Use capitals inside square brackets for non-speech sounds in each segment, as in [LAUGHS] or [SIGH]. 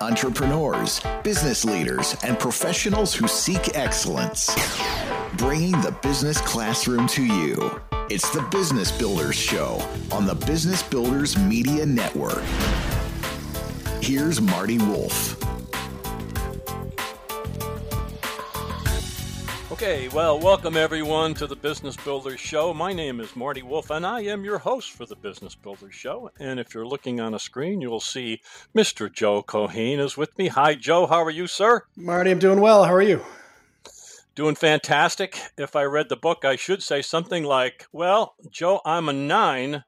Entrepreneurs, business leaders, and professionals who seek excellence. Bringing the business classroom to you. It's the Business Builders Show on the Business Builders Media Network. Here's Marty Wolff. Okay, well, welcome everyone to the Business Builders Show. My name is Marty Wolff, and I am your host for the Business Builders Show. And if you're looking on a screen, you'll see Mr. Joe Keohane is with me. Hi, Joe. How are you, sir? Marty, I'm doing well. How are you? Doing fantastic. If I read the book, I should say something like, Well, Joe, I'm a nine,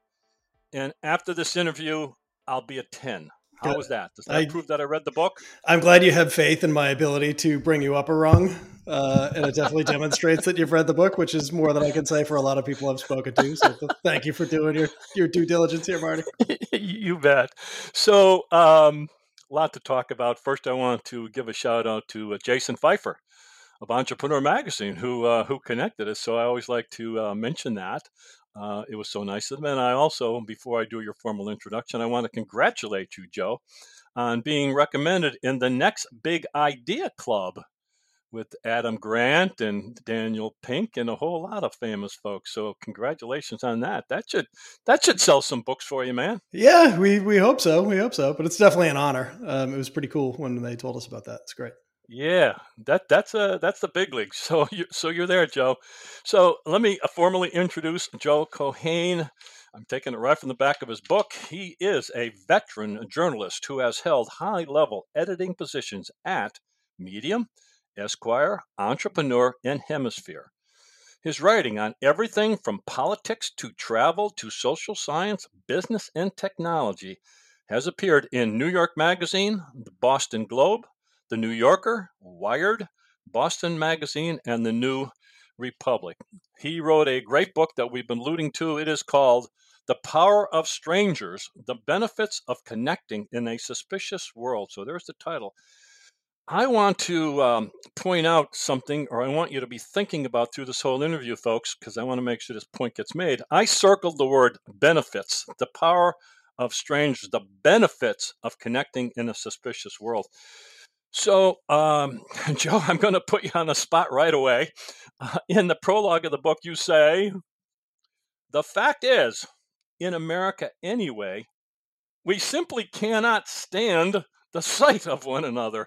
and after this interview, I'll be a 10. How was that? Does that I, prove that I read the book? I'm glad you have faith in my ability to bring you up a rung. Uh, and it definitely demonstrates that you've read the book, which is more than I can say for a lot of people I've spoken to. So thank you for doing your, your due diligence here, Marty. [LAUGHS] you bet. So, um, a lot to talk about. First, I want to give a shout out to uh, Jason Feifer of Entrepreneur Magazine, who uh, who connected us. So I always like to uh, mention that. Uh, it was so nice of them. And I also, before I do your formal introduction, I want to congratulate you, Joe, on being recommended in the next Big Idea Club with Adam Grant and Daniel Pink and a whole lot of famous folks. So congratulations on that. That should that should sell some books for you, man. Yeah, we we hope so. We hope so. But it's definitely an honor. Um, it was pretty cool when they told us about that. It's great. Yeah, that that's a that's the big league. [LAUGHS] So you so you're there, Joe. So let me uh, formally introduce Joe Keohane. I'm taking it right from the back of his book. He is a veteran journalist who has held high level editing positions at Medium, Esquire, Entrepreneur, and Hemisphere. His writing on everything from politics to travel to social science, business, and technology has appeared in New York Magazine, the Boston Globe, the New Yorker, Wired, Boston Magazine, and the New Republic. He wrote a great book that we've been alluding to. It is called The Power of Strangers The Benefits of Connecting in a Suspicious World. So there's the title. I want to um, point out something, or I want you to be thinking about through this whole interview, folks, because I want to make sure this point gets made. I circled the word benefits, the power of strangers, the benefits of connecting in a suspicious world. So, um, [LAUGHS] Joe, I'm going to put you on the spot right away. Uh, in the prologue of the book, you say, The fact is, in America anyway, we simply cannot stand the [LAUGHS] sight of one another.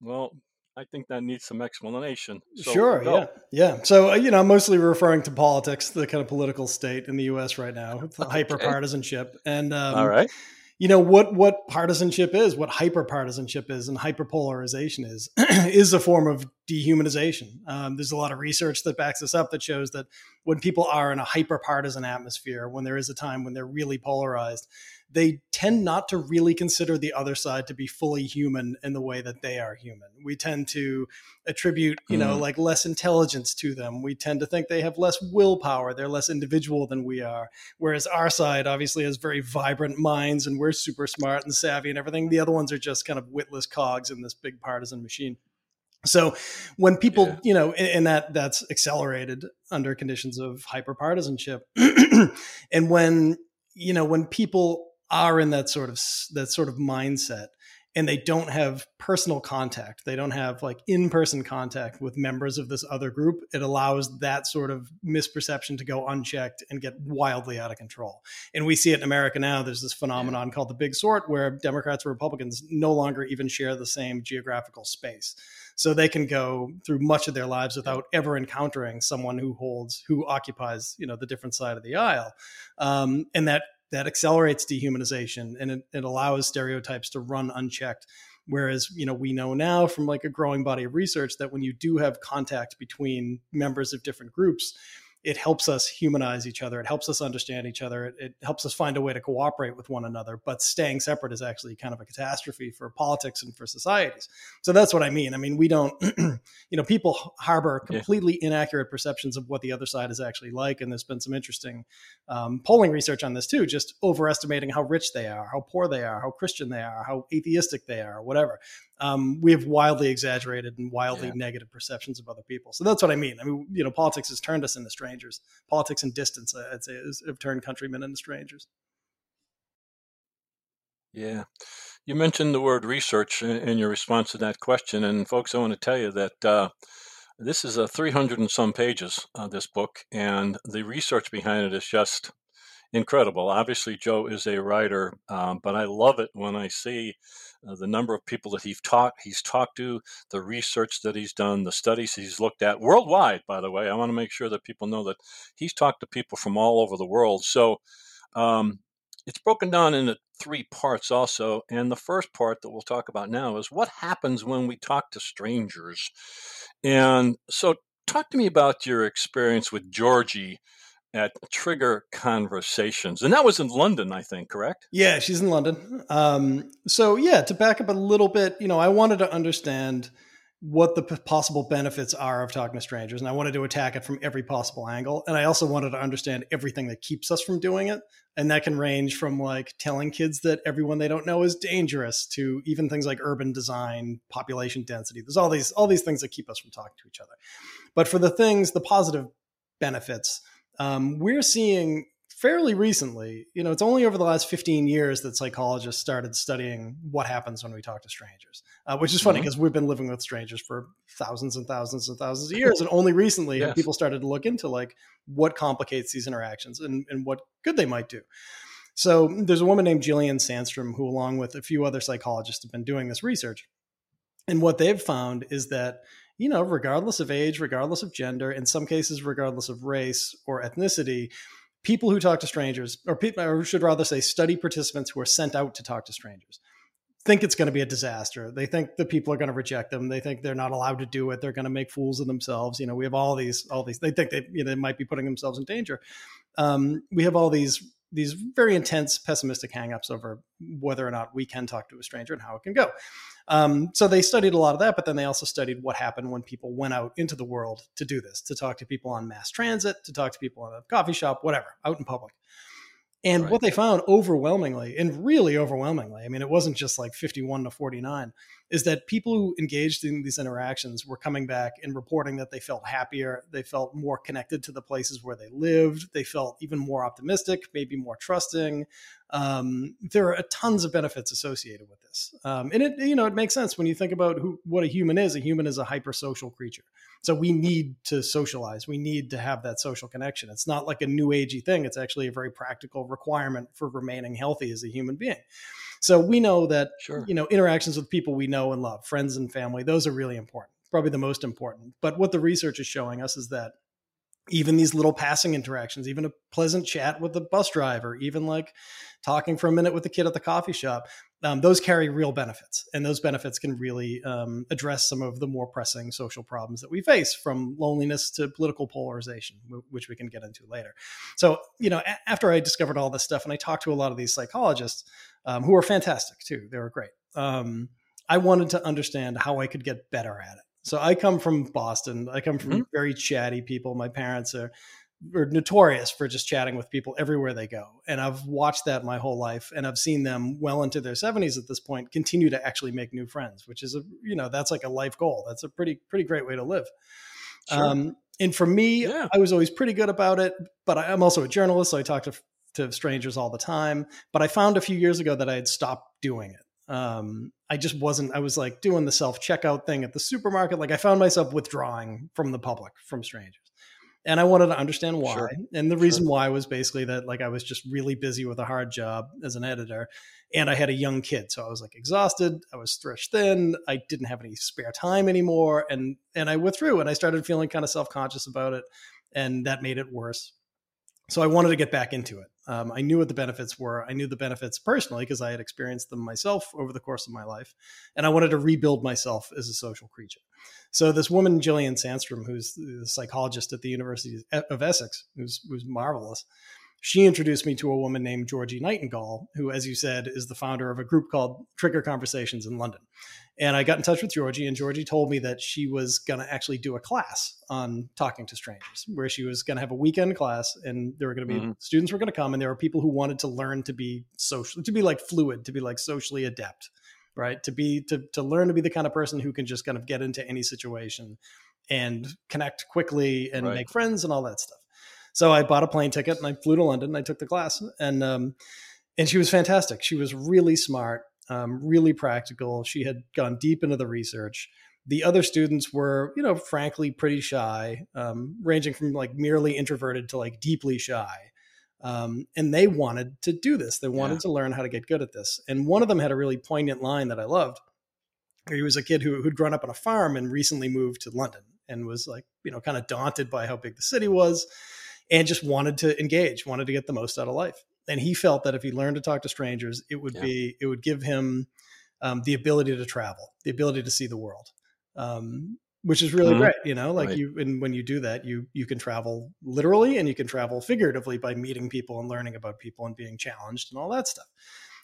Well, I think that needs some explanation. So sure. Go. Yeah. Yeah. So, uh, you know, I'm mostly referring to politics, the kind of political state in the U.S. right now, [LAUGHS] okay. hyper partisanship. And, um, all right you know what what partisanship is, what hyperpartisanship is, and hyperpolarization is [CLEARS THROAT] is a form of dehumanization. Um, there's a lot of research that backs this up that shows that when people are in a hyperpartisan atmosphere, when there is a time when they're really polarized, they tend not to really consider the other side to be fully human in the way that they are human. We tend to attribute, you know, mm. like less intelligence to them. We tend to think they have less willpower. They're less individual than we are. Whereas our side obviously has very vibrant minds and we're super smart and savvy and everything. The other ones are just kind of witless cogs in this big partisan machine. So when people, yeah. you know, and that that's accelerated under conditions of hyperpartisanship. [CLEARS THROAT] and when, you know, when people are in that sort of that sort of mindset and they don't have personal contact. They don't have like in-person contact with members of this other group. It allows that sort of misperception to go unchecked and get wildly out of control. And we see it in america now. There's this phenomenon called the big sort where democrats and republicans no longer even share the same geographical space. So they can go through much of their lives without ever encountering someone who holds who occupies you know the different side of the aisle. Um, and that that accelerates dehumanization and it, it allows stereotypes to run unchecked. Whereas you know we know now from like a growing body of research that when you do have contact between members of different groups it helps us humanize each other. It helps us understand each other. It, it, helps us find a way to cooperate with one another. But staying separate is actually kind of a catastrophe for politics and for societies. So that's what I mean. I mean, we don't, [CLEARS THROAT] you know, people harbor completely yeah. inaccurate perceptions of what the other side is actually like. And there's been some interesting um, polling research on this too, just overestimating how rich they are, how poor they are, how Christian they are, how atheistic they are, whatever um, we have wildly exaggerated and wildly yeah. negative perceptions of other people. So that's what I mean. I mean, you know, politics has turned us into strangers. Politics and distance, I'd say, have turned countrymen into strangers. Yeah. You mentioned the word research in your response to that question, and folks, I want to tell you that uh, this is a 300 and some pages, uh, this book, and the research behind it is just incredible. Obviously, Joe is a writer, um, but I love it when I see uh, the number of people that he's talked he's talked to, the research that he's done, the studies he's looked at worldwide. By the way, I want to make sure that people know that he's talked to people from all over the world. So. Um, it's broken down into three parts also. And the first part that we'll talk about now is what happens when we talk to strangers. And so, talk to me about your experience with Georgie at Trigger Conversations. And that was in London, I think, correct? Yeah, she's in London. Um, so, yeah, to back up a little bit, you know, I wanted to understand what the p- possible benefits are of talking to strangers. And I wanted to attack it from every possible angle. And I also wanted to understand everything that keeps us from doing it. And that can range from like telling kids that everyone they don't know is dangerous to even things like urban design, population density. There's all these all these things that keep us from talking to each other. But for the things, the positive benefits, um, we're seeing fairly recently, you know, it's only over the last 15 years that psychologists started studying what happens when we talk to strangers, uh, which is funny because mm-hmm. we've been living with strangers for thousands and thousands and thousands of years. And only recently yes. have people started to look into like what complicates these interactions and, and what good they might do. So there's a woman named Gillian Sandstrom who, along with a few other psychologists, have been doing this research. And what they've found is that you know, regardless of age, regardless of gender, in some cases, regardless of race or ethnicity, people who talk to strangers, or people, or should rather say, study participants who are sent out to talk to strangers, think it's going to be a disaster. They think the people are going to reject them. They think they're not allowed to do it. They're going to make fools of themselves. You know, we have all these, all these. They think they, you know, they might be putting themselves in danger. Um, we have all these these very intense pessimistic hangups over whether or not we can talk to a stranger and how it can go. Um, so they studied a lot of that, but then they also studied what happened when people went out into the world to do this, to talk to people on mass transit, to talk to people in a coffee shop, whatever, out in public. And right. what they found overwhelmingly, and really overwhelmingly, I mean, it wasn't just like 51 to 49, is that people who engaged in these interactions were coming back and reporting that they felt happier, they felt more connected to the places where they lived, they felt even more optimistic, maybe more trusting. Um, there are tons of benefits associated with this, um, and it you know it makes sense when you think about who what a human is. A human is a hypersocial creature. So we need to socialize. We need to have that social connection. It's not like a new agey thing. It's actually a very practical requirement for remaining healthy as a human being. So we know that sure. you know interactions with people we know and love, friends and family, those are really important. Probably the most important. But what the research is showing us is that even these little passing interactions, even a pleasant chat with the bus driver, even like talking for a minute with the kid at the coffee shop, um, those carry real benefits. And those benefits can really um, address some of the more pressing social problems that we face from loneliness to political polarization, which we can get into later. So, you know, a- after I discovered all this stuff and I talked to a lot of these psychologists um, who are fantastic too, they were great. Um, I wanted to understand how I could get better at it. So I come from Boston. I come from mm-hmm. very chatty people. My parents are, are notorious for just chatting with people everywhere they go. And I've watched that my whole life and I've seen them well into their 70s at this point continue to actually make new friends, which is a you know, that's like a life goal. That's a pretty pretty great way to live. Sure. Um, and for me, yeah. I was always pretty good about it, but I, I'm also a journalist, so I talk to to strangers all the time. But I found a few years ago that I had stopped doing it um, I just wasn't, I was like doing the self checkout thing at the supermarket. Like I found myself withdrawing from the public, from strangers. And I wanted to understand why. Sure. And the reason sure. why was basically that like I was just really busy with a hard job as an editor and I had a young kid. So I was like exhausted. I was stretched thin. I didn't have any spare time anymore. And and I withdrew and I started feeling kind of self-conscious about it. And that made it worse. So I wanted to get back into it. Um, I knew what the benefits were. I knew the benefits personally because I had experienced them myself over the course of my life. And I wanted to rebuild myself as a social creature. So this woman, Gillian Sandstrom, who's the psychologist at the University of Essex, who's, who's marvelous, she introduced me to a woman named Georgie Nightingale, who, as you said, is the founder of a group called Trigger Conversations in London. And I got in touch with Georgie, and Georgie told me that she was going to actually do a class on talking to strangers, where she was going to have a weekend class, and there were going to be mm-hmm. students were going to come, and there were people who wanted to learn to be social, to be like fluid, to be like socially adept, right? To be to to learn to be the kind of person who can just kind of get into any situation and connect quickly and right. make friends and all that stuff. So I bought a plane ticket and I flew to London. And I took the class, and um, and she was fantastic. She was really smart um, really practical. She had gone deep into the research. The other students were, you know, frankly pretty shy, um, ranging from like merely introverted to like deeply shy. Um, and they wanted to do this. They wanted yeah. to learn how to get good at this. And one of them had a really poignant line that I loved. He was a kid who, who'd grown up on a farm and recently moved to London and was like, you know, kind of daunted by how big the city was and just wanted to engage, wanted to get the most out of life. And he felt that if he learned to talk to strangers, it would yeah. be, it would give him um, the ability to travel, the ability to see the world. Um, which is really mm-hmm. great you know like right. you and when you do that you you can travel literally and you can travel figuratively by meeting people and learning about people and being challenged and all that stuff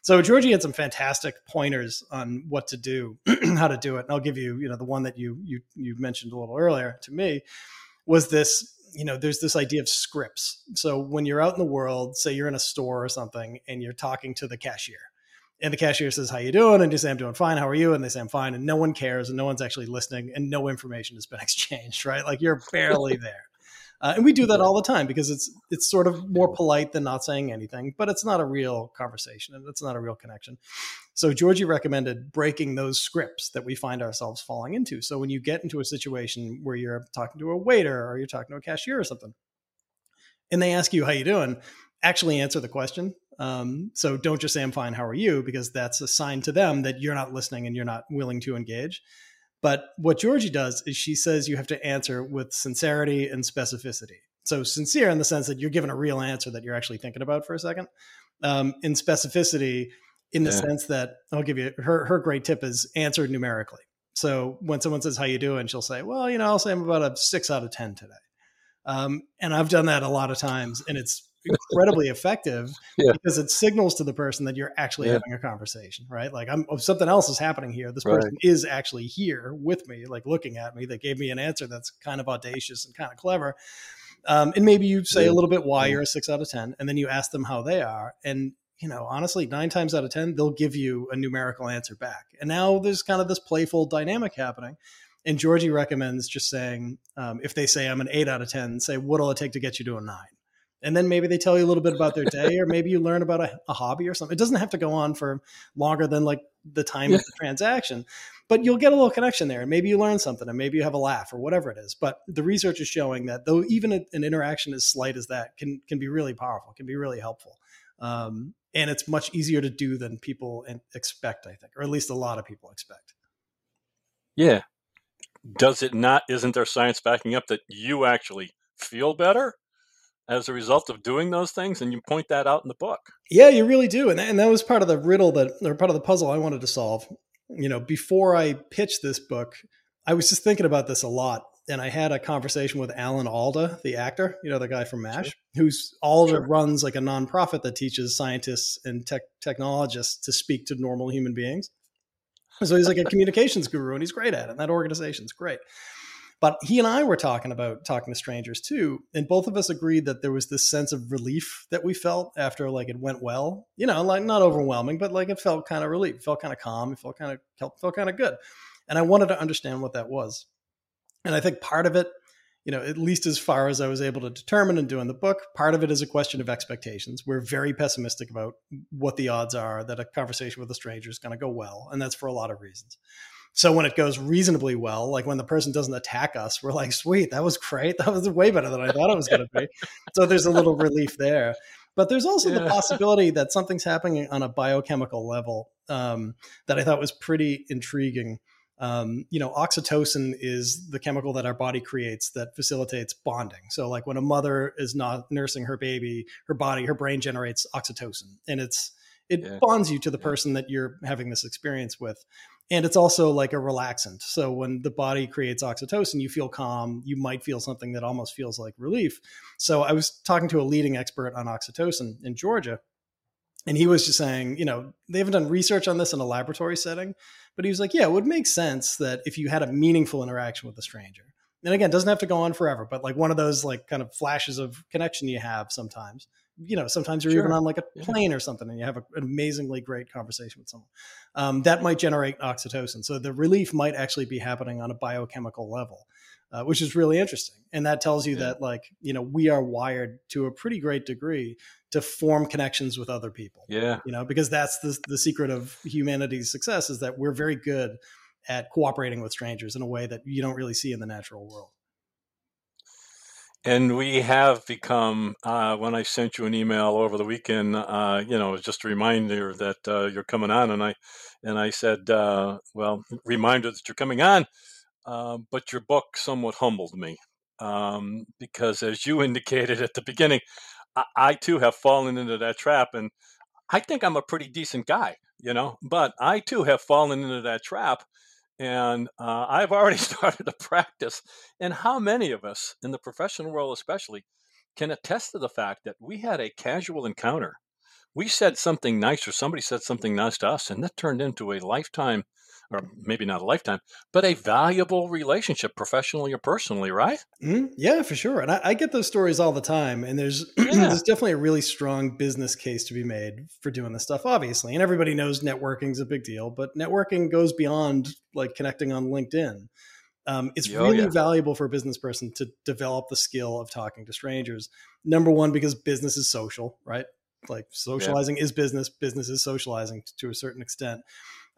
so georgie had some fantastic pointers on what to do [CLEARS THROAT] how to do it and i'll give you you know the one that you you you mentioned a little earlier to me was this you know there's this idea of scripts so when you're out in the world say you're in a store or something and you're talking to the cashier and the cashier says, "How you doing?" And you say, "I'm doing fine. How are you?" And they say, "I'm fine." And no one cares, and no one's actually listening, and no information has been [LAUGHS] exchanged. Right? Like you're barely there. Uh, and we do that all the time because it's it's sort of more polite than not saying anything, but it's not a real conversation and it's not a real connection. So Georgie recommended breaking those scripts that we find ourselves falling into. So when you get into a situation where you're talking to a waiter or you're talking to a cashier or something, and they ask you how you doing, actually answer the question um, so don't just say I'm fine. How are you? Because that's a sign to them that you're not listening and you're not willing to engage. But what Georgie does is she says you have to answer with sincerity and specificity. So sincere in the sense that you're given a real answer that you're actually thinking about for a second. Um, in specificity, in the yeah. sense that I'll give you her her great tip is answer numerically. So when someone says how you doing, she'll say, "Well, you know, I'll say I'm about a six out of ten today." Um, and I've done that a lot of times, and it's incredibly effective [LAUGHS] yeah. because it signals to the person that you're actually yeah. having a conversation, right? Like I'm something else is happening here. This person right. is actually here with me, like looking at me. They gave me an answer that's kind of audacious and kind of clever. Um, and maybe you say yeah. a little bit why you're a six out of 10, and then you ask them how they are. And, you know, honestly, nine times out of 10, they'll give you a numerical answer back. And now there's kind of this playful dynamic happening. And Georgie recommends just saying, um, if they say I'm an eight out of 10, say, what'll it take to get you to a nine? And then maybe they tell you a little bit about their day or maybe you learn about a, a, hobby or something. It doesn't have to go on for longer than like the time yeah. of the transaction but you'll get a little connection there and maybe you learn something and maybe you have a laugh or whatever it is but the research is showing that though even a, an interaction as slight as that can can be really powerful can be really helpful um, and it's much easier to do than people expect i think or at least a lot of people expect. Yeah. Does it not isn't there science backing up that you actually feel better as a result of doing those things and you point that out in the book yeah you really do and that, and that was part of the riddle that or part of the puzzle i wanted to solve you know before i pitched this book i was just thinking about this a lot and i had a conversation with alan alda the actor you know the guy from mash sure. who's alda sure. runs like a nonprofit that teaches scientists and tech technologists to speak to normal human beings so he's like a communications guru and he's great at it and that organization's great but he and I were talking about talking to strangers too, and both of us agreed that there was this sense of relief that we felt after like it went well. You know, like not overwhelming, but like it felt kind of relief, felt kind of calm, it felt kind of felt, felt kind of good. And I wanted to understand what that was. And I think part of it, you know, at least as far as I was able to determine and do in the book, part of it is a question of expectations. We're very pessimistic about what the odds are that a conversation with a stranger is going to go well, and that's for a lot of reasons. So when it goes reasonably well, like when the person doesn't attack us, we're like, sweet, that was great. That was way better than I thought it was going to be. so there's a little relief there. But there's also yeah. the possibility that something's happening on a biochemical level um, that I thought was pretty intriguing. Um, you know, oxytocin is the chemical that our body creates that facilitates bonding. So, like when a mother is not nursing her baby, her body, her brain generates oxytocin, and it's it yeah. bonds you to the person that you're having this experience with and it's also like a relaxant. So when the body creates oxytocin, you feel calm. You might feel something that almost feels like relief. So I was talking to a leading expert on oxytocin in Georgia, and he was just saying, you know, they haven't done research on this in a laboratory setting, but he was like, yeah, it would make sense that if you had a meaningful interaction with a stranger, and again, it doesn't have to go on forever, but like one of those like kind of flashes of connection you have sometimes you know, sometimes you're sure. even on like a plane yeah. or something and you have a, an amazingly great conversation with someone. Um, that might generate oxytocin. So the relief might actually be happening on a biochemical level, uh, which is really interesting. And that tells you yeah. that, like, you know, we are wired to a pretty great degree to form connections with other people. Yeah. You know, because that's the the secret of humanity's success is that we're very good at cooperating with strangers in a way that you don't really see in the natural world. And we have become, uh, when I sent you an email over the weekend, uh, you know, just a reminder that uh, you're coming on. And I, and I said, uh, well, reminder that you're coming on. Uh, but your book somewhat humbled me um, because, as you [LAUGHS] indicated at the beginning, I, I too have fallen into that trap. And I think I'm a pretty decent guy, you know, but I too have fallen into that trap and uh, I've already [LAUGHS] started to practice. And how many of us, in the professional world especially, can attest to the fact that we had a casual encounter? We said something nice, or somebody said something nice to us, and that turned into a lifetime or maybe not a lifetime, but a valuable relationship, professionally or personally, right? Mm-hmm. Yeah, for sure. And I, I, get those stories all the time. And there's [CLEARS THROAT] yeah. there's definitely a really strong business case to be made for doing this stuff, obviously. And everybody knows networking is a big deal, but networking goes beyond like connecting on LinkedIn. Um, it's oh, really yeah. valuable for a business person to develop the skill of talking to strangers. Number one, because business is social, right? Like socializing yeah. is business, business is socializing to, to a certain extent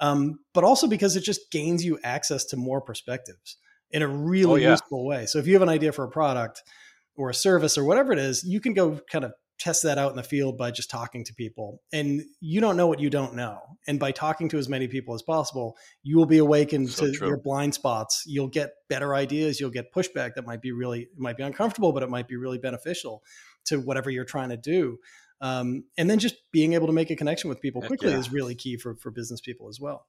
um, but also because it just gains you access to more perspectives in a really oh, yeah. useful way. So if you have an idea for a product or a service or whatever it is, you can go kind of test that out in the field by just talking to people. And you don't know what you don't know. And by talking to as many people as possible, you will be awakened so to true. your blind spots. You'll get better ideas. You'll get pushback that might be really, might be uncomfortable, but it might be really beneficial to whatever you're trying to do. Um, and then just being able to make a connection with people quickly yeah. is really key for, for business people as well.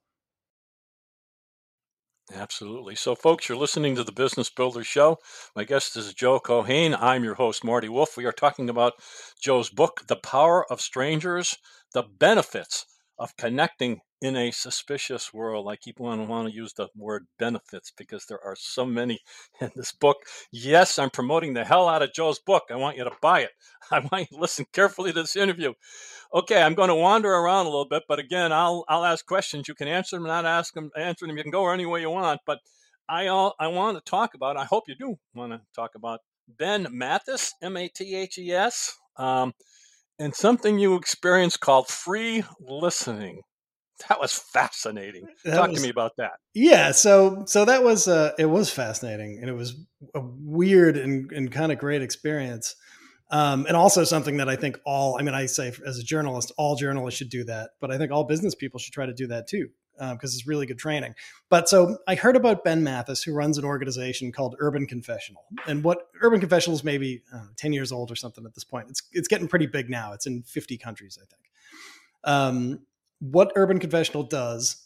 Absolutely. So, folks, you're listening to the Business Builder Show. My guest is Joe Keohane. I'm your host, Marty Wolff. We are talking about Joe's book, The Power of Strangers The Benefits of Connecting in a suspicious world. I keep on want to use the word benefits because there are so many [LAUGHS] in this book. Yes, I'm promoting the hell out of Joe's book. I want you to buy it. [LAUGHS] I want you to listen carefully to this interview. Okay, I'm going to wander around a little bit, but again, I'll I'll ask questions. You can answer them, not ask them, answer them. You can go any way you want. But I all I want to talk about. I hope you do want to talk about Ben Mathes, M A T H E S. Um, and something you experienced called free listening. That was fascinating. That Talk was, to me about that. Yeah, so so that was uh, it was fascinating, and it was a weird and, and kind of great experience, um, and also something that I think all I mean I say as a journalist, all journalists should do that, but I think all business people should try to do that too because um, it's really good training. But so I heard about Ben Mathes, who runs an organization called Urban Confessional, and what Urban Confessional is maybe know, ten years old or something at this point. It's it's getting pretty big now. It's in fifty countries, I think. Um, what Urban Confessional does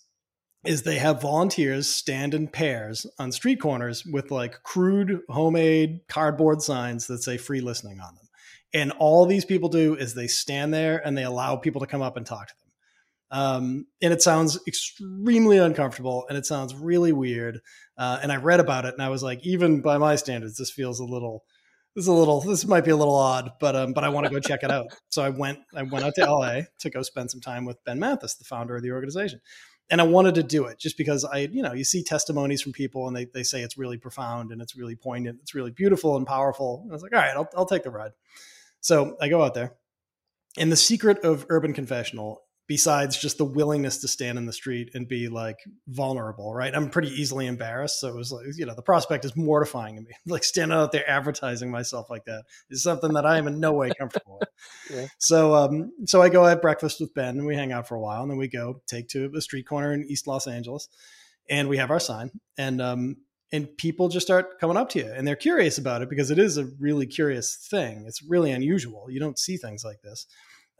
is they have volunteers stand in pairs on street corners with like crude homemade cardboard signs that say free listening on them. And all these people do is they stand there and they allow people to come up and talk to them. Um, and it sounds extremely uncomfortable and it sounds really weird. Uh, and I read about it and I was like, even by my standards, this feels a little, this is a little this might be a little odd, but um, but I want to go check it out. [LAUGHS] So I went I went out to LA to go spend some time with Ben Mathes, the founder of the organization. And I wanted to do it just because I, you know, you see testimonies from people and they, they say it's really profound and it's really poignant, it's really beautiful and powerful. And I was like, all right, I'll, I'll take the ride. So I go out there. And the secret of Urban Confessional besides just the willingness to stand in the street and be like vulnerable, right? I'm pretty easily embarrassed. So it was like, you know, the prospect is mortifying to me. [LAUGHS] Like standing out there advertising myself like that is something that I am in no way comfortable with. [LAUGHS] Yeah. So, um, so I go have breakfast with Ben and we hang out for a while and then we go take to a street corner in East Los Angeles and we have our sign and, um, and people just start coming up to you and they're curious about it because it is a really curious thing. It's really unusual. You don't see things like this.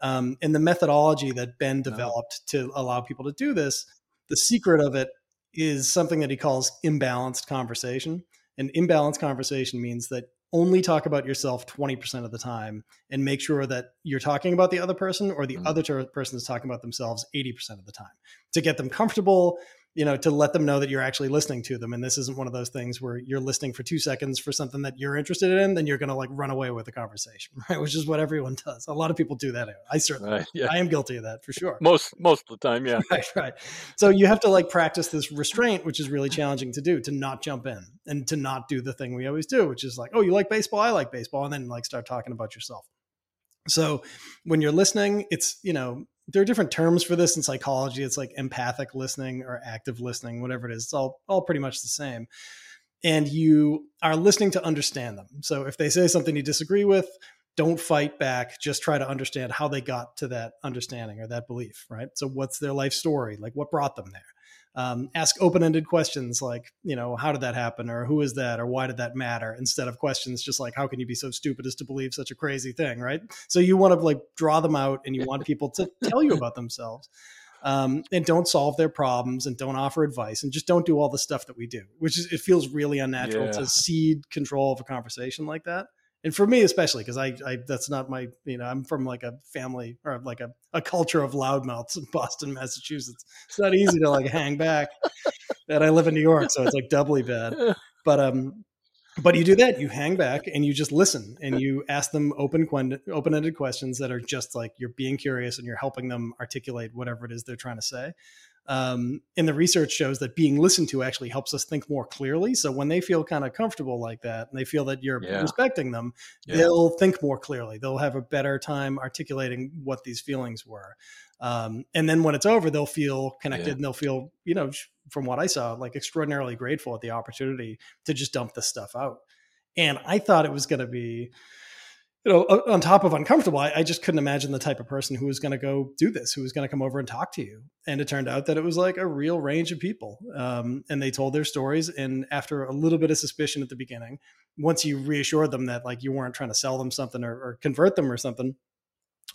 Um, and the methodology that Ben developed to allow people to do this, the secret of it is something that he calls imbalanced conversation. And imbalanced conversation means that only talk about yourself 20% of the time and make sure that you're talking about the other person or the mm-hmm. other ter- person is talking about themselves 80% of the time to get them comfortable you know, to let them know that you're actually listening to them. And this isn't one of those things where you're listening for two seconds for something that you're interested in, then you're going to like run away with the conversation, [LAUGHS] right? Which is what everyone does. A lot of people do that. I certainly, yeah. I am guilty of that for sure. Most, most of the time. Yeah. [LAUGHS] Right. Right. So you have to like practice this restraint, which is really challenging to do, to not jump in and to not do the thing we always do, which is like, oh, you like baseball? I like baseball. And then like start talking about yourself. So when you're listening, it's, you know, there are different terms for this in psychology. It's like empathic listening or active listening, whatever it is. It's all, all pretty much the same. And you are listening to understand them. So if they say something you disagree with, don't fight back. Just try to understand how they got to that understanding or that belief, right? So what's their life story? Like what brought them there? Um, ask open-ended questions like you know how did that happen or who is that or why did that matter? Instead of questions just like how can you be so stupid as to believe such a crazy thing right? So you want to like draw them out and you want people to [LAUGHS] tell you about themselves um, and don't solve their problems and don't offer advice and just don't do all the stuff that we do which is it feels really unnatural yeah. to cede control of a conversation like that and for me especially because I, I that's not my you know i'm from like a family or like a, a culture of loudmouths in [LAUGHS] boston massachusetts. It's not easy to like hang back. And i live in new york so it's like doubly bad. But um but you do that you hang back and you just listen and you ask them open open-ended questions that are just like you're being curious and you're helping them articulate whatever it is they're trying to say um, and the research shows that being listened to actually helps us think more clearly. So when they feel kind of comfortable like that and they feel that you're yeah. respecting them, yeah. they'll think more clearly. They'll have a better time articulating what these feelings were. Um, and then when it's over, they'll feel connected yeah. and they'll feel, you know, from what I saw, like extraordinarily grateful at the opportunity to just dump this stuff out. And I thought it was going to be you know, on top of uncomfortable, I, I, just couldn't imagine the type of person who was going to go do this, who was going to come over and talk to you. And it turned out that it was like a real range of people. Um, and they told their stories. And after a little bit of suspicion at the beginning, once you reassured them that like you weren't trying to sell them something or, or convert them or something,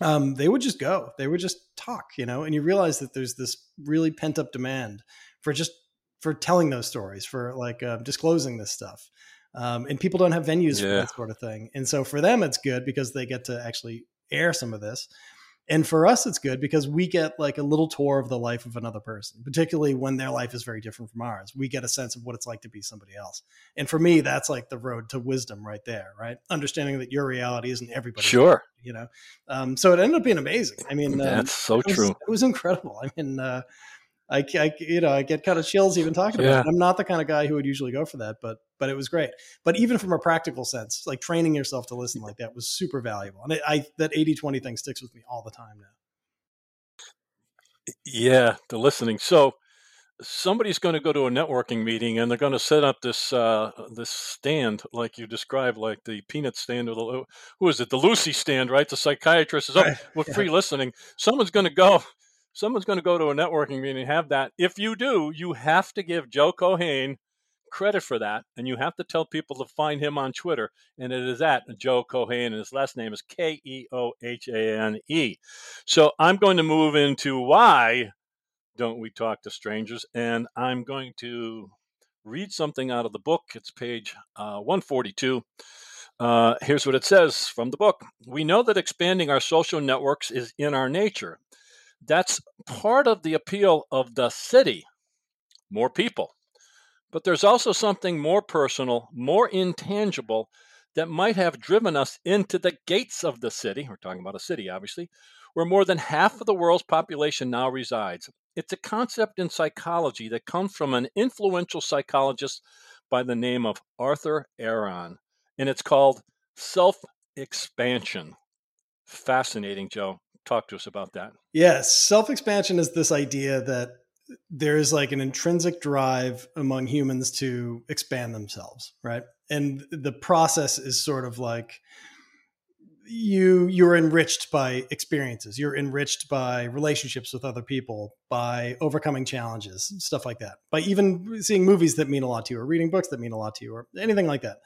um, they would just go. They would just talk, you know. And you realize that there's this really pent up demand for just for telling those stories, for like uh, disclosing this stuff. Um, and people don't have venues yeah. for that sort of thing. And so for them, it's good because they get to actually air some of this. And for us, it's good because we get like a little tour of the life of another person, particularly when their life is very different from ours. We get a sense of what it's like to be somebody else. And for me, that's like the road to wisdom right there, right? Understanding that your reality isn't everybody. Sure. You know, um, so it ended up being amazing. I mean, that's um, so it was, true. It was incredible. I mean, uh, I, I, you know, I get kind of chills even talking about it. I'm not the kind of guy who would usually go for that, but but it was great. But even from a practical sense, like training yourself to listen like that was super valuable. And I, I that 80-20 thing sticks with me all the time now. Yeah, the listening. So somebody's going to go to a networking meeting and they're going to set up this uh, this stand like you described, like the peanut stand or the who is it, the Lucy stand, right? The psychiatrist is up right. with free yeah. listening. Someone's going to go someone's going to go to a networking meeting and have that. If you do, you have to give Joe Keohane credit for that, and you have to tell people to find him on Twitter, and it is at Joe Keohane, and his last name is K E O H A N E. So I'm going to move into why don't we talk to strangers, and I'm going to read something out of the book. It's page uh, 142. Uh, here's what it says from the book We know that expanding our social networks is in our nature. That's part of the appeal of the city more people. But there's also something more personal, more intangible that might have driven us into the gates of the city. We're talking about a city, obviously, where more than half of the world's population now resides. It's a concept in psychology that comes from an influential psychologist by the name of Arthur Aron, and it's called self expansion. Fascinating, Joe talk to us about that. Yes, self expansion is this idea that there is like an intrinsic drive among humans to expand themselves, right? And the process is sort of like you you're enriched by experiences. You're enriched by relationships with other people by overcoming challenges stuff like that. By even seeing movies that mean a lot to you or reading books that mean a lot to you or anything like that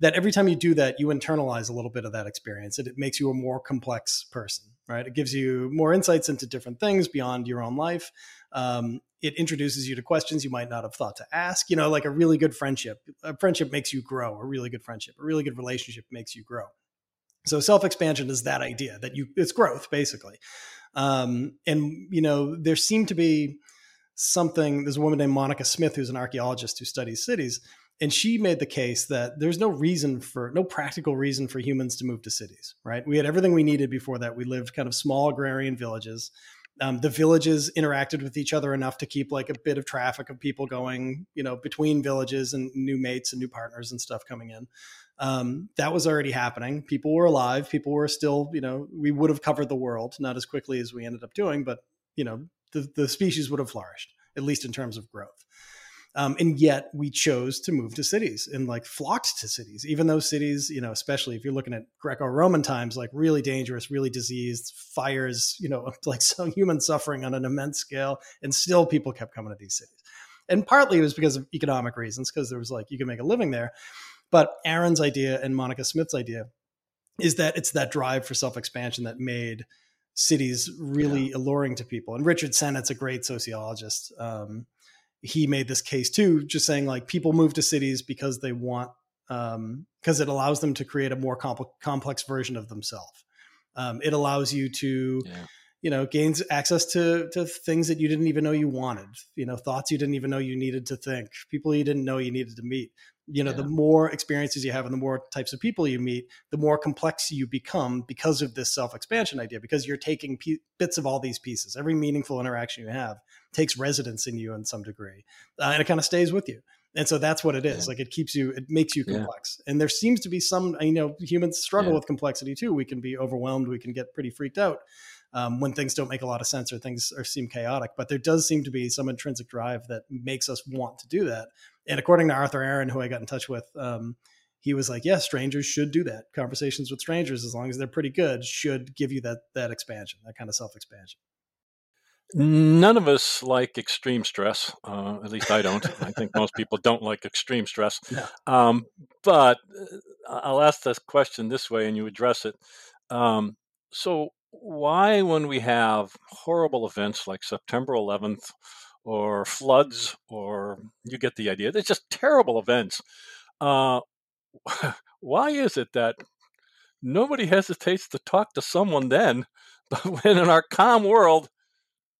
that every time you do that you internalize a little bit of that experience and it makes you a more complex person right? It gives you more insights into different things beyond your own life. Um, it introduces you to questions you might not have thought to ask. You know, like a really good friendship. A friendship makes you grow. A really good friendship, a really good relationship makes you grow. So self expansion is that idea that you it's growth basically. Um, and you know, there seemed to be something. There's a woman named Monica Smith who's an archaeologist who studies cities and she made the case that there's no reason for no practical reason for humans to move to cities right we had everything we needed before that we lived kind of small agrarian villages Um, the villages interacted with each other enough to keep like a bit of traffic of people going, you know, between villages and new mates and new partners and stuff coming in. Um, that was already happening. People were alive. People were still, you know, we would have covered the world, not as quickly as we ended up doing, but you know, the, the species would have flourished, at least in terms of growth. Um, and yet we chose to move to cities and like flocked to cities, even though cities, you know, especially if you're looking at Greco-Roman times, like really dangerous, really diseased, fires, you know, [LAUGHS] like so human suffering on an immense scale, and still people kept coming to these cities. And partly it was because of economic reasons, because there was like you can make a living there. But Aron's idea and Monica Smith's idea is that it's that drive for self-expansion that made cities really yeah. alluring to people. And Richard Sennett's a great sociologist. Um, he made this case too, just saying like people move to cities because they want um, because it allows them to create a more compl- complex version of themselves. Um, it allows you to, yeah. You know, gains access to to things that you didn't even know you wanted. You know, thoughts you didn't even know you needed to think, people you didn't know you needed to meet you know yeah. the more experiences you have and the more types of people you meet the more complex you become because of this self-expansion idea because you're taking p- bits of all these pieces every meaningful interaction you have takes residence in you in some degree uh, and it kind of stays with you and so that's what it is yeah. like it keeps you it makes you complex yeah. and there seems to be some you know humans struggle with complexity too we can be overwhelmed we can get pretty freaked out um, when things don't make a lot of sense or things are seem chaotic. But there does seem to be some intrinsic drive that makes us want to do that. And according to Arthur Aron, who I got in touch with, um, he was like, "Yes, yeah, strangers should do that. Conversations with strangers, as long as they're pretty good, should give you that that expansion, that kind of self expansion." None of us like extreme stress. Uh, at least I don't. I think most people don't like extreme stress. [LAUGHS] No. Um, but uh, I'll ask this question this way, and you address it. Um, so, why, when we have horrible events like September 11th or floods, or you get the idea, it's just terrible events, uh, [LAUGHS] why is it that nobody hesitates to talk to someone then, [LAUGHS] but when in our calm world,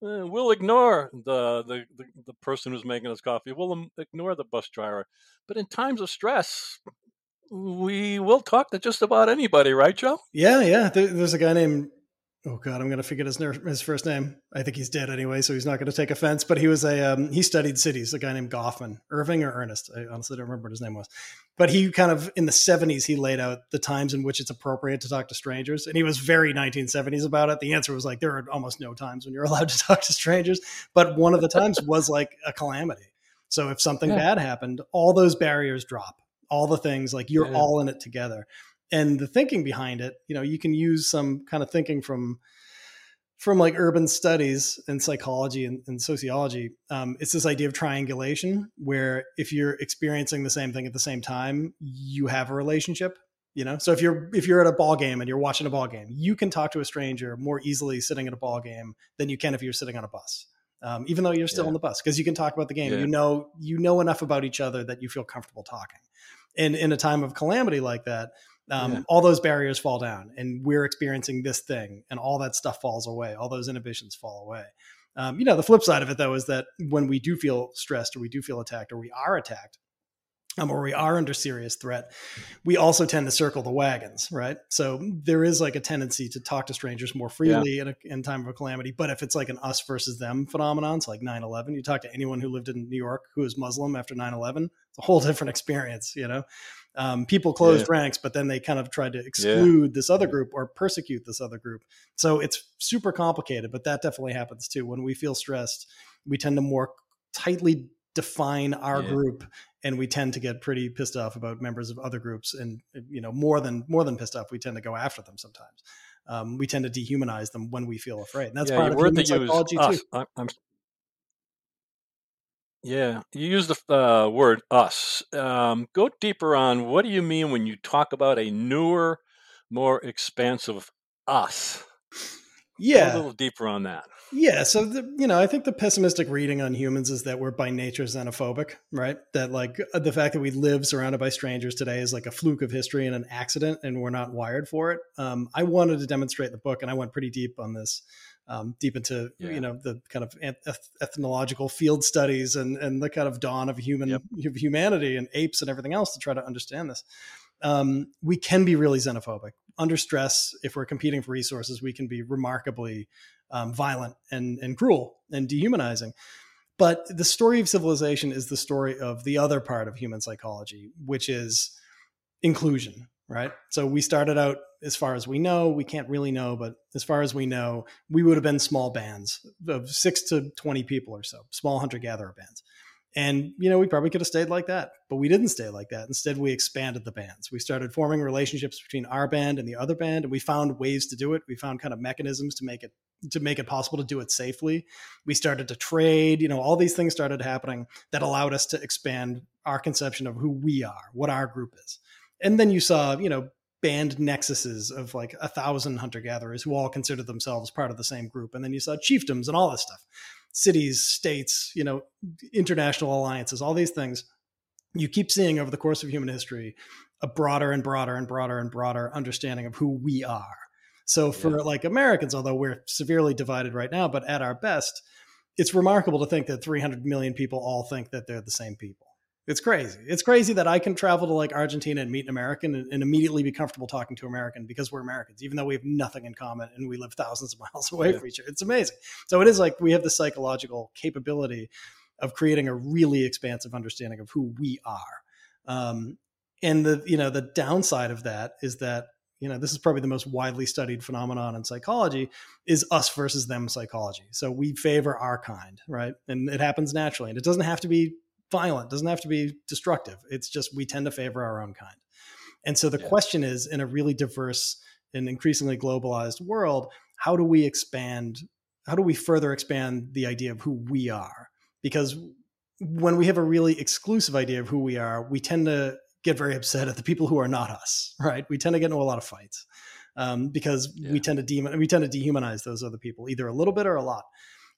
eh, we'll ignore the, the, the, the, person who's making us coffee. We'll ignore the bus driver. But in times of stress, we will talk to just about anybody, right, Joe? Yeah, yeah. there's a guy named oh god, I'm going to forget his his first name. I think he's dead anyway, so he's not going to take offense. But he was a um, he studied cities. A guy named Goffman, Irving or Ernest. I honestly don't remember what his name was. But he kind of in the 70s he laid out the times in which it's appropriate to talk to strangers, and he was very 1970s about it. The answer was like there are almost no times when you're [LAUGHS] allowed to talk to strangers, but one of the times was like a calamity. So if something yeah. bad happened, all those barriers drop. All the things like you're yeah. all in it together and the thinking behind it you know you can use some kind of thinking from from like urban studies and psychology and, and sociology um, it's this idea of triangulation where if you're experiencing the same thing at the same time you have a relationship you know so if you're if you're at a ball game and you're watching a ball game you can talk to a stranger more easily sitting at a ball game than you can if you're sitting on a bus um, even though you're still yeah. on the bus because you can talk about the game yeah. you know you know enough about each other that you feel comfortable talking and in a time of calamity like that um, yeah. all those barriers fall down and we're experiencing this thing and all that stuff falls away all those inhibitions fall away um, you know the flip side of it though is that when we do feel stressed or we do feel attacked or we are attacked um, or we are under serious threat, we also tend to circle the wagons, right? So there is like a tendency to talk to strangers more freely yeah. in, a, in time of a calamity. But if it's like an us versus them phenomenon, it's like 9 11, you talk to anyone who lived in New York who is Muslim after 9 11, it's a whole different [LAUGHS] experience, you know? Um, people closed yeah. ranks, but then they kind of tried to exclude yeah. this other group or persecute this other group. So it's super complicated, but that definitely happens too. When we feel stressed, we tend to more tightly define our yeah. group and we tend to get pretty pissed off about members of other groups and you know more than more than pissed off we tend to go after them sometimes um, we tend to dehumanize them when we feel afraid and that's part of human psychology too I, I'm, yeah, you use the uh, word us. Um, go deeper on what do you mean when you talk about a newer, more expansive us? Yeah, go a little deeper on that. Yeah, so the, you know, I think the pessimistic reading on humans is that we're by nature xenophobic, right? That like uh, the fact that we live surrounded by strangers today is like a fluke of history and an accident, and we're not wired for it. Um, I wanted to demonstrate the book, and I went pretty deep on this, um, deep into yeah. you know the kind of eth- ethnological field studies and and the kind of dawn of human yep. humanity and apes and everything else to try to understand this. Um, we can be really xenophobic under stress. If we're competing for resources, we can be remarkably um, violent and and cruel and dehumanizing. But the story of civilization is the story of the other part of human psychology, which is inclusion, right? So we started out as far as we know, we can't really know, but as far as we know, we would have been small bands of six to 20 people or so, small hunter gatherer bands. And, you know, we probably could have stayed like that, but we didn't stay like that. Instead, we expanded the bands. We started forming relationships between our band and the other band, and we found ways to do it. We found kind of mechanisms to make it to make it possible to do it safely. We started to trade, you know, all these things started happening that allowed us to expand our conception of who we are, what our group is. And then you saw, you know, band nexuses of like a thousand hunter gatherers who all considered themselves part of the same group. And then you saw chiefdoms and all this stuff cities, states, you know, international alliances, all these things. You keep seeing over the course of human history a broader and broader and broader and broader understanding of who we are. So for yeah. like Americans, although we're severely divided right now, but at our best, it's remarkable to think that 300 million people all think that they're the same people. It's crazy. It's crazy that I can travel to like Argentina and meet an American and, and, immediately be comfortable talking to American because we're Americans, even though we have nothing in common and we live thousands of [LAUGHS] miles away yeah. from each other. It's amazing. So it is like we have the psychological capability of creating a really expansive understanding of who we are. Um, and the you know the downside of that is that you know this is probably the most widely studied phenomenon in psychology is us versus them psychology so we favor our kind right and it happens naturally and it doesn't have to be violent, doesn't have to be destructive. It's just we tend to favor our own kind. And so the yeah. question is in a really diverse and increasingly globalized world, how do we expand? How do we further expand the idea of who we are? Because when we have a really exclusive idea of who we are, we tend to get very upset at the people who are not us, right? We tend to get into a lot of fights um, because yeah. we tend to demon, we tend to dehumanize those other people, either a little bit or a lot.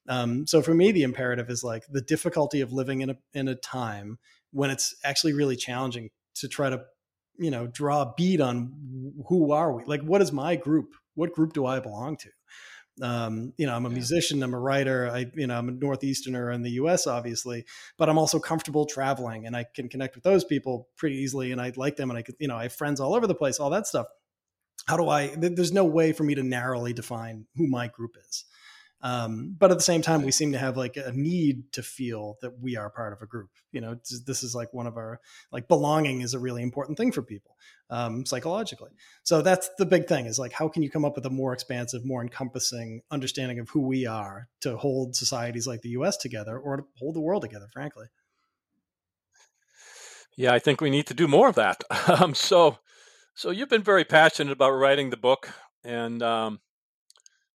Um, so for me, the imperative is like the difficulty of living in a in a time when it's actually really challenging to try to you know draw a bead on who are we? Like what is my group? What group do i belong to? Um, you know i'm a yeah. musician i'm a writer i you know i'm a northeasterner in the us obviously but i'm also comfortable traveling and i can connect with those people pretty easily and i like them and i could you know i have friends all over the place all that stuff. How do i there's no way for me to narrowly define who my group is um, but at the same time, we seem to have like a need to feel that we are part of a group. You know, this is like one of our like belonging is a really important thing for people um, psychologically. So that's the big thing is like how can you come up with a more expansive, more encompassing understanding of who we are to hold societies like the U.S. together or to hold the world together, frankly. Yeah, I think we need to do more of that. [LAUGHS] Um, so, so you've been very passionate about writing the book, and um,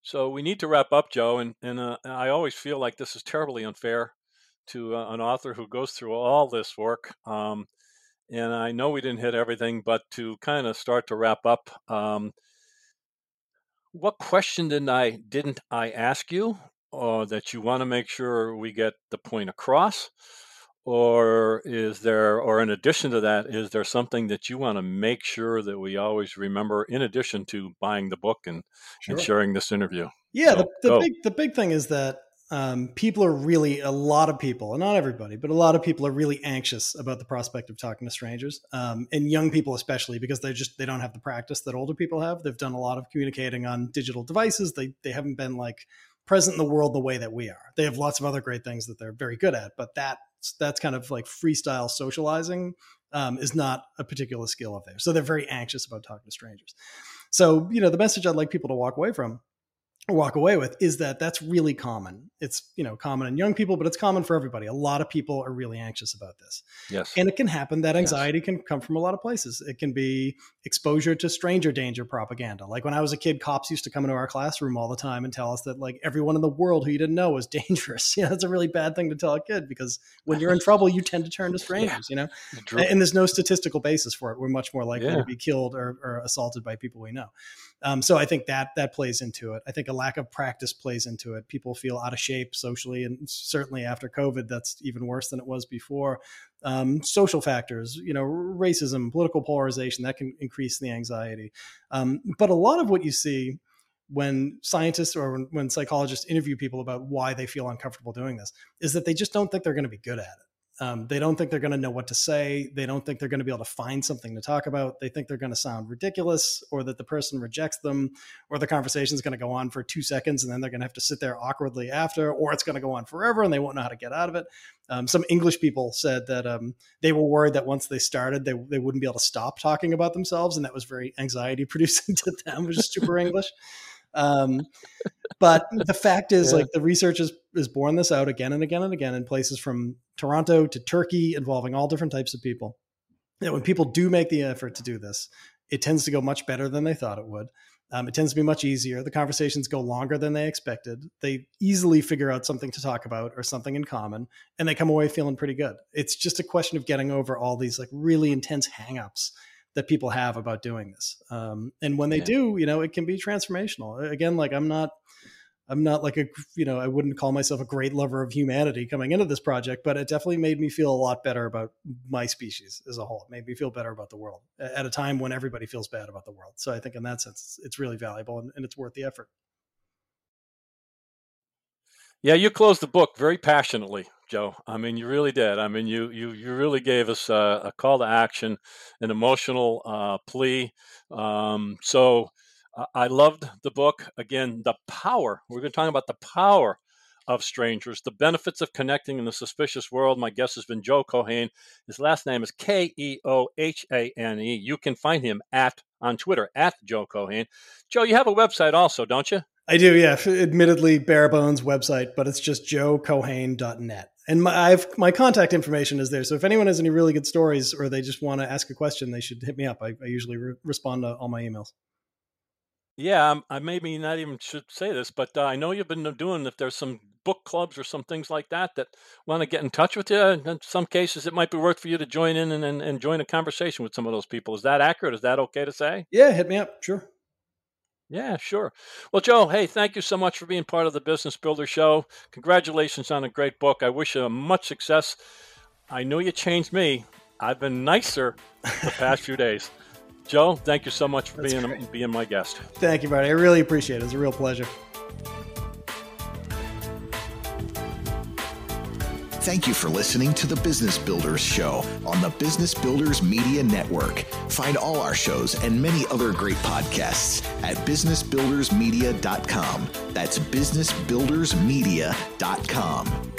so we need to wrap up, Joe, and and uh, I always feel like this is terribly unfair to uh, an author who goes through all this work. Um, and I know we didn't hit everything, but to kind of start to wrap up, um, what question didn't I didn't I ask you, or that you want to make sure we get the point across? Or is there or in addition to that is there something that you want to make sure that we always remember in addition to buying the book and, sure. and sharing this interview? Yeah so, the, the big the big thing is that um, people are really a lot of people and not everybody but a lot of people are really anxious about the prospect of talking to strangers um, and young people especially because they just they don't have the practice that older people have. They've done a lot of communicating on digital devices. They they haven't been like present in the world the way that we are. They have lots of other great things that they're very good at but that that's kind of like freestyle socializing um, is not a particular skill of theirs. So they're very anxious about talking to strangers. So, you know, the message I'd like people to walk away from walk away with is that that's really common. It's, you know, common in young people, but it's common for everybody. A lot of people are really anxious about this. Yes. And it can happen that anxiety yes. can come from a lot of places. It can be exposure to stranger danger propaganda. Like when I was a kid, cops used to come into our classroom all the time and tell us that like everyone in the world who you didn't know was [LAUGHS] dangerous. You know, that's a really bad thing to tell a kid because when you're in [LAUGHS] trouble, you tend to turn to strangers, yeah. you know? And, and, there's no statistical basis for it. We're much more likely yeah. to be killed or, or assaulted by people we know. Um, so I think that that plays into it. I think a lack of practice plays into it. People feel out of shape socially, and certainly after COVID, that's even worse than it was before. Um, social factors, you know, racism, political polarization, that can increase the anxiety. Um, but a lot of what you see when scientists or when, when, psychologists interview people about why they feel uncomfortable doing this is that they just don't think they're going to be good at it. Um, they don't think they're going to know what to say. They don't think they're going to be able to find something to talk about. They think they're going to sound ridiculous or that the person rejects them or the conversation is going to go on for two seconds and then they're going to have to sit there awkwardly after or it's going to go on forever and they won't know how to get out of it. Um, some English people said that um, they were worried that once they started, they, they wouldn't be able to stop talking about themselves. And that was very anxiety producing [LAUGHS] to them, which is super English. Um, but [LAUGHS] the fact is, yeah. like the research is, is borne this out again and again and again in places from Toronto to Turkey, involving all different types of people. That when people do make the effort to do this, it tends to go much better than they thought it would. Um, it tends to be much easier. The conversations go longer than they expected. They easily figure out something to talk about or something in common, and they come away feeling pretty good. It's just a question of getting over all these like really intense hangups that people have about doing this. Um, and when they yeah. do, you know, it can be transformational. Again, like I'm not, I'm not like a, you know, I wouldn't call myself a great lover of humanity coming into this project, but it definitely made me feel a lot better about my species as a whole. It made me feel better about the world at a time when everybody feels bad about the world. So I think in that sense, it's really valuable and, and it's worth the effort. Yeah, you closed the book very passionately, Joe. I mean, you really did. I mean, you you you really gave us a, a call to action, an emotional uh, plea. Um, so uh, I loved the book. Again, the power. We're going to talk about the power of strangers, the benefits of connecting in the suspicious world. My guest has been Joe Keohane. His last name is K E O H A N E. You can find him at on Twitter at Joe Keohane. Joe, you have a website also, don't you? I do, yeah. Admittedly, bare bones website, but it's just joekeohane.net and my I've, my contact information is there. So if anyone has any really good stories or they just want to ask a question, they should hit me up. I, I usually re- respond to all my emails. Yeah, I maybe not even should say this, but uh, I know you've been doing. If there's some book clubs or some things like that that want to get in touch with you, in some cases it might be worth for you to join in and, and, and join a conversation with some of those people. Is that accurate? Is that okay to say? Yeah, hit me up. Sure. Yeah, sure. Well, Joe, hey, thank you so much for being part of the Business Builder Show. Congratulations on a great book. I wish you much success. I know you changed me. I've been nicer the past few days. Joe, thank you so much for being being my guest. Thank you, buddy. I really appreciate it. It's a real pleasure. Thank you for listening to the Business Builders Show on the Business Builders Media Network. Find all our shows and many other great podcasts at businessbuildersmedia.com. That's businessbuildersmedia.com.